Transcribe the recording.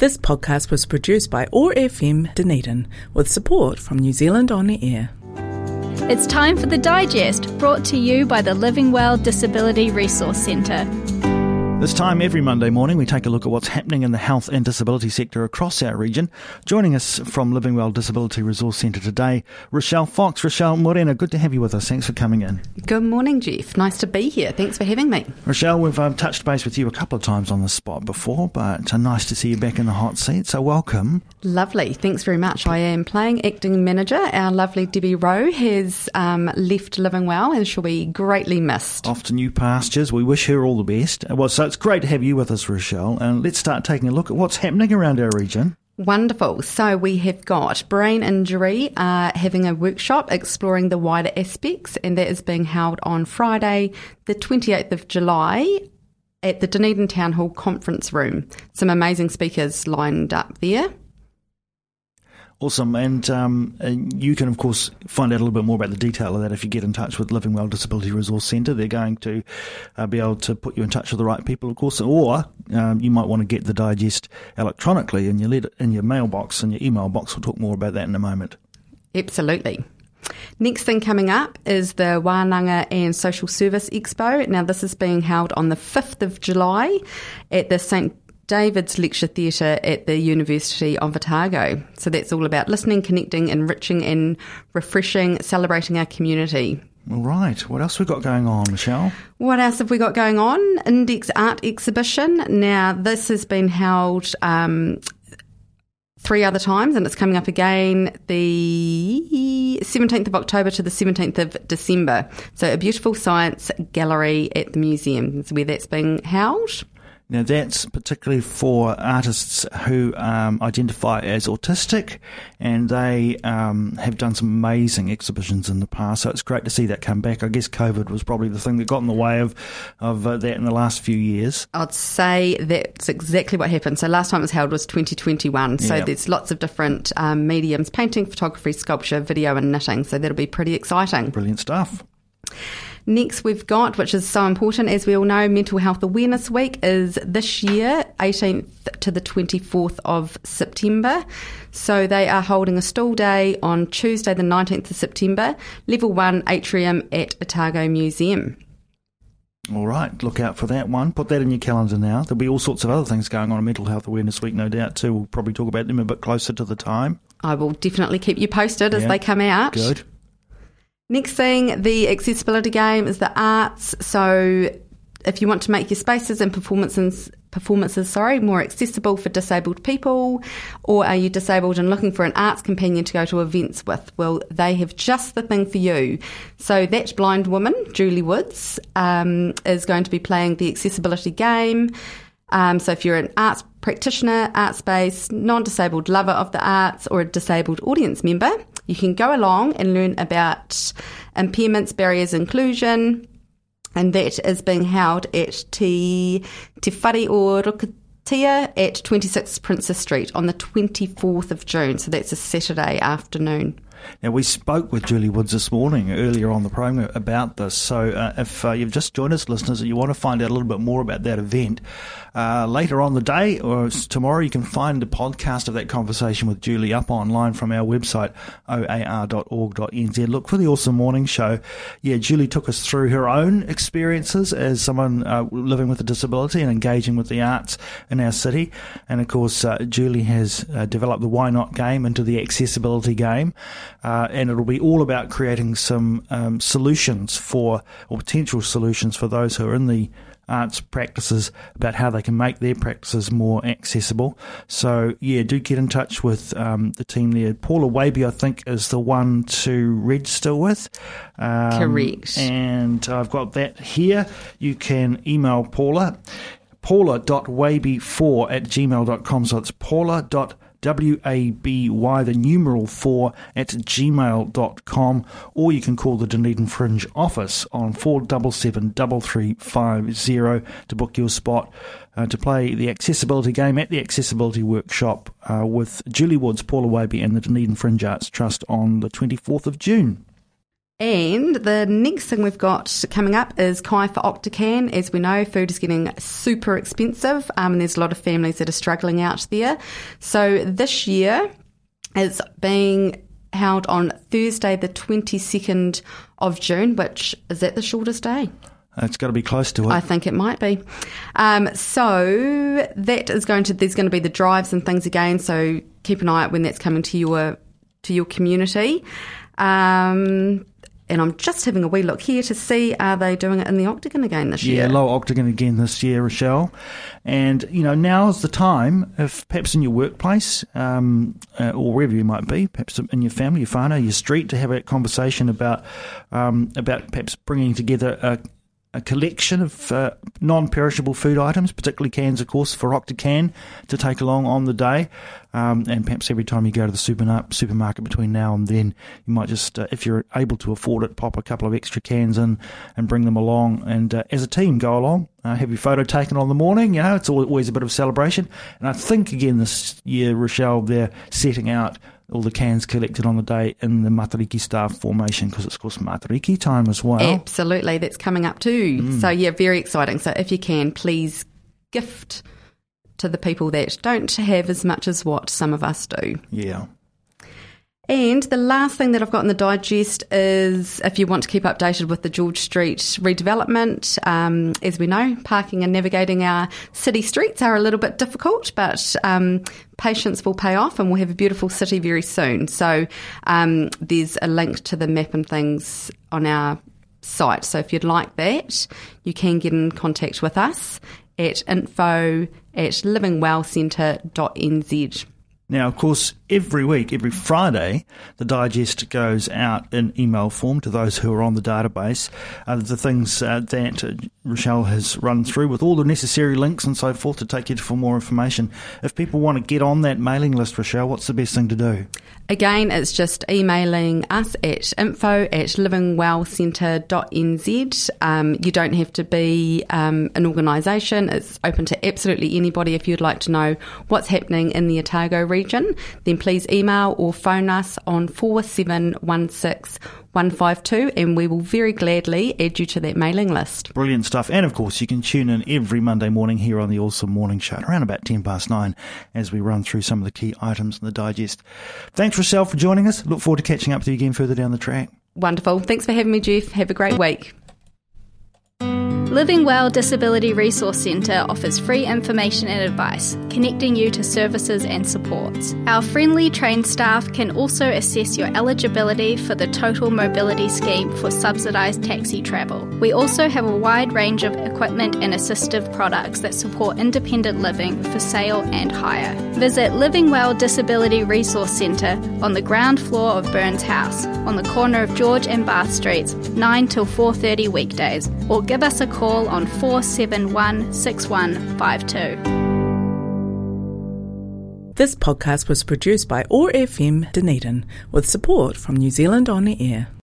This podcast was produced by OAR FM Dunedin with support from New Zealand On the Air. It's time for the digest brought to you by the Living Well Disability Resource Centre. This time every Monday morning, we take a look at what's happening in the health and disability sector across our region. Joining us from Living Well Disability Resource Centre today, Rochelle Fox. Rochelle Morena, good to have you with us. Thanks for coming in. Good morning, Jeff. Nice to be here. Thanks for having me. Rochelle, we've um, touched base with you a couple of times on the spot before, but uh, nice to see you back in the hot seat. So welcome. Lovely. Thanks very much. I am playing acting manager. Our lovely Debbie Rowe has um, left Living Well and she'll be greatly missed. Off to new pastures. We wish her all the best. Well, so it's great to have you with us, Rochelle. And let's start taking a look at what's happening around our region. Wonderful. So we have got brain injury uh, having a workshop exploring the wider aspects, and that is being held on Friday, the 28th of July at the Dunedin Town Hall conference room. Some amazing speakers lined up there. Awesome. And, um, and you can, of course, find out a little bit more about the detail of that if you get in touch with Living Well Disability Resource Centre. They're going to uh, be able to put you in touch with the right people, of course, or um, you might want to get the digest electronically in your, letter, in your mailbox and your email box. We'll talk more about that in a moment. Absolutely. Next thing coming up is the Wānanga and Social Service Expo. Now, this is being held on the 5th of July at the St. David's Lecture Theatre at the University of Otago. So that's all about listening, connecting, enriching, and refreshing, celebrating our community. All right. What else we got going on, Michelle? What else have we got going on? Index Art Exhibition. Now, this has been held um, three other times and it's coming up again the 17th of October to the 17th of December. So, a beautiful science gallery at the museum is where that's being held. Now, that's particularly for artists who um, identify as autistic, and they um, have done some amazing exhibitions in the past. So it's great to see that come back. I guess COVID was probably the thing that got in the way of of uh, that in the last few years. I'd say that's exactly what happened. So last time it was held was 2021. So yep. there's lots of different um, mediums: painting, photography, sculpture, video, and knitting. So that'll be pretty exciting. Brilliant stuff. Next, we've got, which is so important, as we all know, Mental Health Awareness Week is this year, 18th to the 24th of September. So they are holding a stall day on Tuesday, the 19th of September, level one atrium at Otago Museum. All right, look out for that one. Put that in your calendar now. There'll be all sorts of other things going on in Mental Health Awareness Week, no doubt, too. We'll probably talk about them a bit closer to the time. I will definitely keep you posted yeah, as they come out. Good. Next thing, the accessibility game is the arts. So if you want to make your spaces and performances performances sorry more accessible for disabled people or are you disabled and looking for an arts companion to go to events with well they have just the thing for you so that blind woman julie woods um, is going to be playing the accessibility game um, so if you're an arts practitioner arts space non-disabled lover of the arts or a disabled audience member you can go along and learn about impairments, barriers, inclusion, and that is being held at Te, Te Whare o Rukutia at 26 Princes Street on the 24th of June. So that's a Saturday afternoon. Now, we spoke with Julie Woods this morning earlier on the program about this. So, uh, if uh, you've just joined us, listeners, and you want to find out a little bit more about that event, uh, later on the day or tomorrow, you can find the podcast of that conversation with Julie up online from our website, oar.org.nz. Look for the Awesome Morning Show. Yeah, Julie took us through her own experiences as someone uh, living with a disability and engaging with the arts in our city. And of course, uh, Julie has uh, developed the Why Not game into the accessibility game. Uh, and it'll be all about creating some um, solutions for, or potential solutions for those who are in the arts practices about how they can make their practices more accessible. So, yeah, do get in touch with um, the team there. Paula Waby, I think, is the one to register with. Um, Correct. And I've got that here. You can email Paula, paula.waby4 at gmail.com. So it's paula.waby W-A-B-Y, the numeral 4 at gmail.com, or you can call the Dunedin Fringe office on 477 to book your spot uh, to play the accessibility game at the accessibility workshop uh, with Julie Woods, Paula Waby and the Dunedin Fringe Arts Trust on the 24th of June. And the next thing we've got coming up is Kai for Octocan. As we know, food is getting super expensive, um, and there's a lot of families that are struggling out there. So this year is being held on Thursday, the 22nd of June, which is that the shortest day? It's got to be close to it. I think it might be. Um, so that is going to there's going to be the drives and things again. So keep an eye out when that's coming to your to your community. Um, and I'm just having a wee look here to see are they doing it in the Octagon again this year? yeah, low octagon again this year, Rochelle. And you know now's the time. If perhaps in your workplace um, uh, or wherever you might be, perhaps in your family, your whānau, your street, to have a conversation about um, about perhaps bringing together a a collection of uh, non-perishable food items, particularly cans, of course, for Octocan to take along on the day. Um, and perhaps every time you go to the super, supermarket between now and then, you might just, uh, if you're able to afford it, pop a couple of extra cans in and bring them along. And uh, as a team, go along, uh, have your photo taken on the morning. You know, it's always a bit of celebration. And I think again this year, Rochelle, they're setting out all the cans collected on the day in the Matariki staff formation because it's of course Matariki time as well. Absolutely, that's coming up too. Mm. So yeah, very exciting. So if you can, please gift to the people that don't have as much as what some of us do. Yeah. And the last thing that I've got in the digest is if you want to keep updated with the George Street redevelopment. Um, as we know, parking and navigating our city streets are a little bit difficult, but um, patience will pay off and we'll have a beautiful city very soon. So um, there's a link to the map and things on our site. So if you'd like that, you can get in contact with us at info at livingwellcentre.nz. Now, of course, every week, every Friday, the digest goes out in email form to those who are on the database. Uh, the things uh, that Rochelle has run through with all the necessary links and so forth to take you for more information. If people want to get on that mailing list, Rochelle, what's the best thing to do? Again, it's just emailing us at info at livingwellcentre.nz. Um, you don't have to be um, an organisation. It's open to absolutely anybody if you'd like to know what's happening in the Otago region. Then please email or phone us on 4716 152 and we will very gladly add you to that mailing list. Brilliant stuff. And of course, you can tune in every Monday morning here on the Awesome Morning Show around about 10 past 9 as we run through some of the key items in the digest. Thanks, Rochelle, for joining us. Look forward to catching up with you again further down the track. Wonderful. Thanks for having me, Jeff. Have a great week. Living Well Disability Resource Centre offers free information and advice, connecting you to services and supports. Our friendly trained staff can also assess your eligibility for the Total Mobility Scheme for subsidised taxi travel. We also have a wide range of equipment and assistive products that support independent living for sale and hire. Visit Living Well Disability Resource Centre on the ground floor of Burns House, on the corner of George and Bath Streets, 9 till 4:30 weekdays, or give us a call on 471 6152. This podcast was produced by OAR FM Dunedin with support from New Zealand On the Air.